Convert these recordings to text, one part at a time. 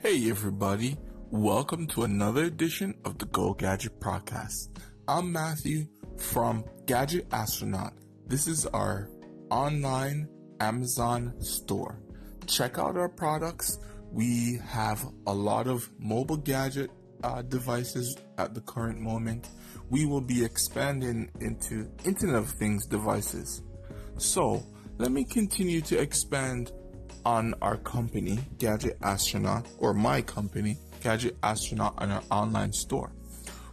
Hey everybody, welcome to another edition of the Go Gadget Podcast. I'm Matthew from Gadget Astronaut. This is our online Amazon store. Check out our products. We have a lot of mobile gadget uh, devices at the current moment. We will be expanding into Internet of Things devices. So, let me continue to expand on our company, Gadget Astronaut, or my company, Gadget Astronaut, on our online store.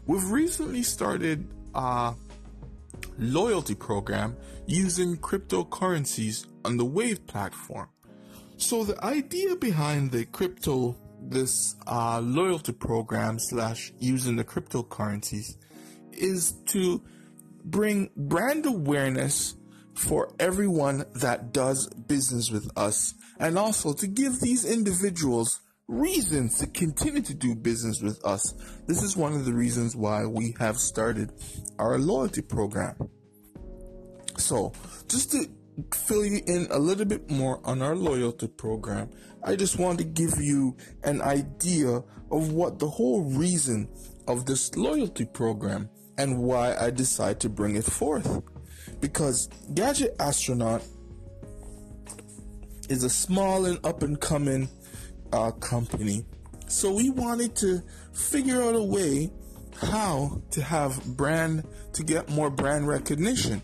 We've recently started a loyalty program using cryptocurrencies on the Wave platform. So the idea behind the crypto, this uh, loyalty program slash using the cryptocurrencies, is to bring brand awareness for everyone that does business with us and also to give these individuals reasons to continue to do business with us. This is one of the reasons why we have started our loyalty program. So, just to fill you in a little bit more on our loyalty program, I just want to give you an idea of what the whole reason of this loyalty program and why I decide to bring it forth. Because Gadget Astronaut is a small and up and coming uh, company. So we wanted to figure out a way how to have brand, to get more brand recognition.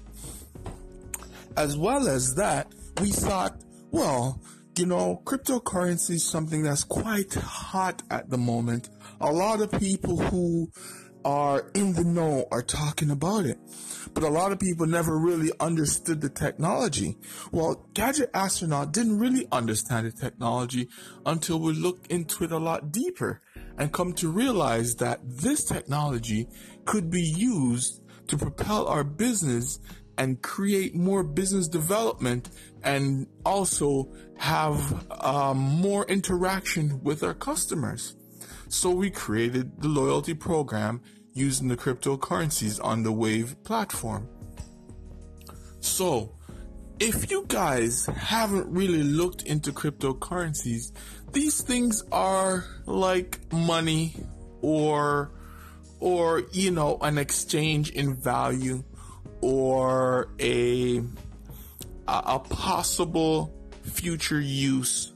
As well as that, we thought, well, you know, cryptocurrency is something that's quite hot at the moment. A lot of people who are in the know are talking about it. But a lot of people never really understood the technology. Well, Gadget Astronaut didn't really understand the technology until we looked into it a lot deeper and come to realize that this technology could be used to propel our business and create more business development and also have um, more interaction with our customers. So we created the loyalty program using the cryptocurrencies on the Wave platform. So, if you guys haven't really looked into cryptocurrencies, these things are like money or or you know an exchange in value or a a possible future use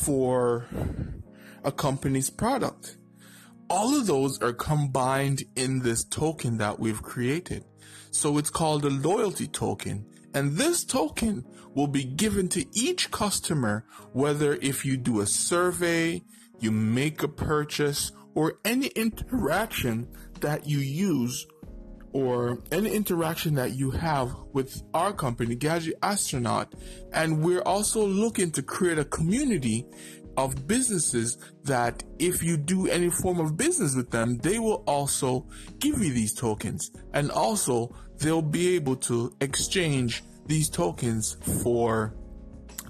for a company's product. All of those are combined in this token that we've created. So it's called a loyalty token. And this token will be given to each customer, whether if you do a survey, you make a purchase, or any interaction that you use or any interaction that you have with our company, Gadget Astronaut. And we're also looking to create a community of businesses that if you do any form of business with them, they will also give you these tokens. And also they'll be able to exchange these tokens for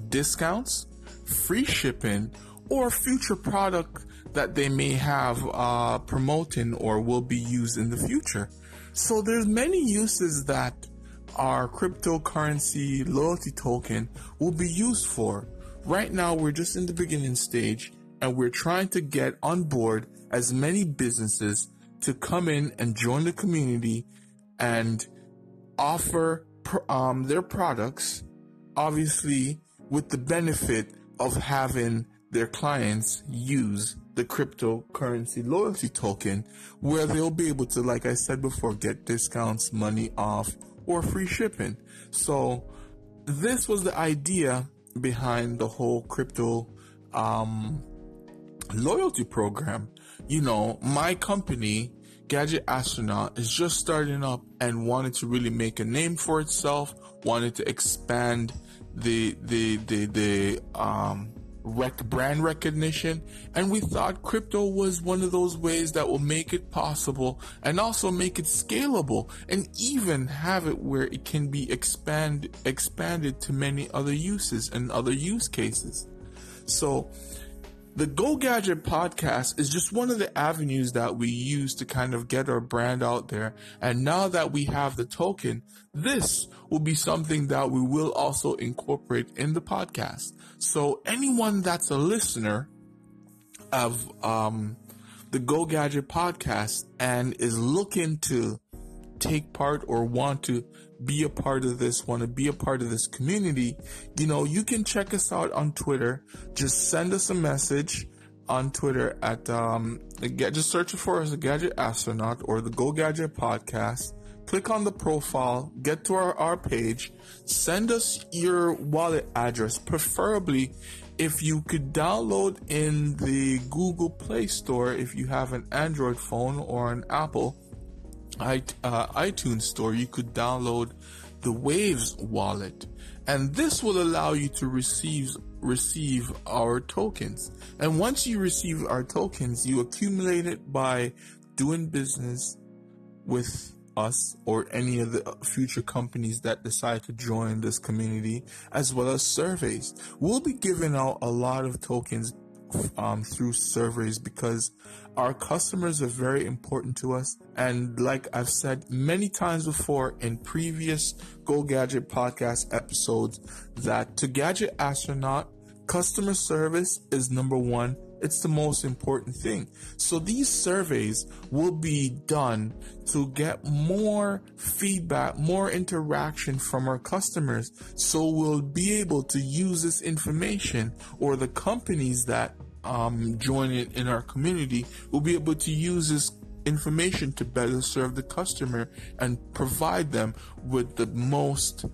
discounts, free shipping, or future product that they may have uh, promoting or will be used in the future. So there's many uses that our cryptocurrency loyalty token will be used for. Right now, we're just in the beginning stage and we're trying to get on board as many businesses to come in and join the community and offer um, their products, obviously, with the benefit of having their clients use the cryptocurrency loyalty token where they'll be able to, like I said before, get discounts, money off, or free shipping. So this was the idea behind the whole crypto um, loyalty program. You know, my company, Gadget Astronaut, is just starting up and wanted to really make a name for itself, wanted to expand the the the the um rec- brand recognition, and we thought crypto was one of those ways that will make it possible and also make it scalable and even have it where it can be expand expanded to many other uses and other use cases. So the Go Gadget podcast is just one of the avenues that we use to kind of get our brand out there. And now that we have the token, this will be something that we will also incorporate in the podcast. So anyone that's a listener of um, the Go Gadget podcast and is looking to take part or want to be a part of this, want to be a part of this community, you know, you can check us out on Twitter. Just send us a message on Twitter at um just search for us a gadget astronaut or the Go Gadget podcast. Click on the profile, get to our, our page, send us your wallet address, preferably if you could download in the Google Play Store if you have an Android phone or an Apple Uh, iTunes Store, you could download the Waves wallet, and this will allow you to receive receive our tokens. And once you receive our tokens, you accumulate it by doing business with us or any of the future companies that decide to join this community, as well as surveys. We'll be giving out a lot of tokens um, through surveys because our customers are very important to us. And like I've said many times before in previous Go Gadget podcast episodes, that to Gadget Astronaut, customer service is number one it's the most important thing. So these surveys will be done to get more feedback, more interaction from our customers. So we'll be able to use this information or the companies that um, join it in our community will be able to use this information to better serve the customer and provide them with the most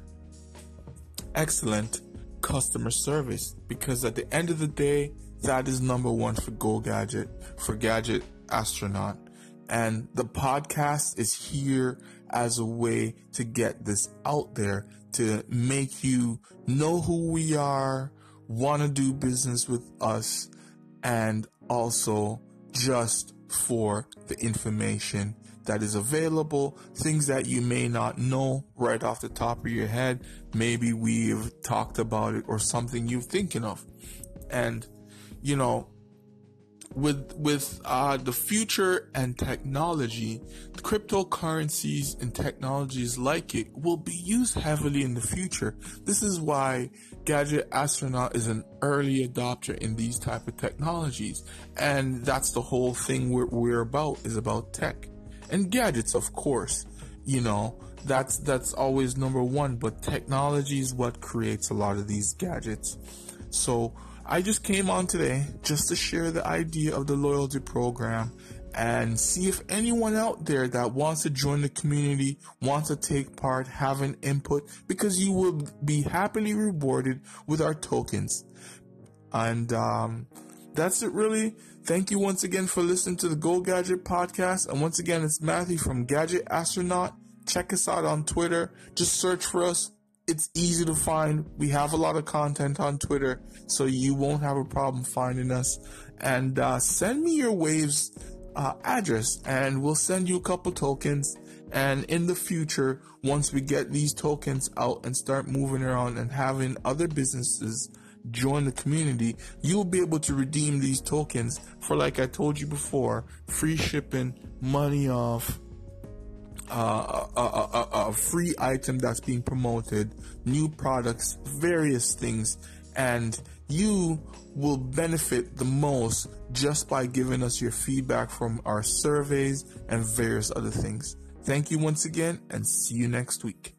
excellent customer service because at the end of the day that is number one for Go Gadget, for Gadget Astronaut. And the podcast is here as a way to get this out there, to make you know who we are, want to do business with us, and also just for the information that is available, things that you may not know right off the top of your head. Maybe we've talked about it or something you're thinking of. And you know, with with uh, the future and technology, cryptocurrencies and technologies like it will be used heavily in the future. This is why Gadget Astronaut is an early adopter in these type of technologies, and that's the whole thing we're, we're about is about tech and gadgets, of course. You know, that's that's always number one, but technology is what creates a lot of these gadgets. So I just came on today just to share the idea of the loyalty program and see if anyone out there that wants to join the community, wants to take part, have an input, because you will be happily rewarded with our tokens. And um, that's it, really. Thank you once again for listening to the Go Gadget podcast. And once again, it's Matthew from Gadget Astronaut. Check us out on Twitter. Just search for us it's easy to find. We have a lot of content on Twitter, so you won't have a problem finding us. And uh, send me your Waves uh, address, and we'll send you a couple tokens. And in the future, once we get these tokens out and start moving around and having other businesses join the community, you'll be able to redeem these tokens for, like I told you before, free shipping, money off a, a, a, free item that's being promoted, new products, various things, and you will benefit the most just by giving us your feedback from our surveys and various other things. Thank you once again and see you next week.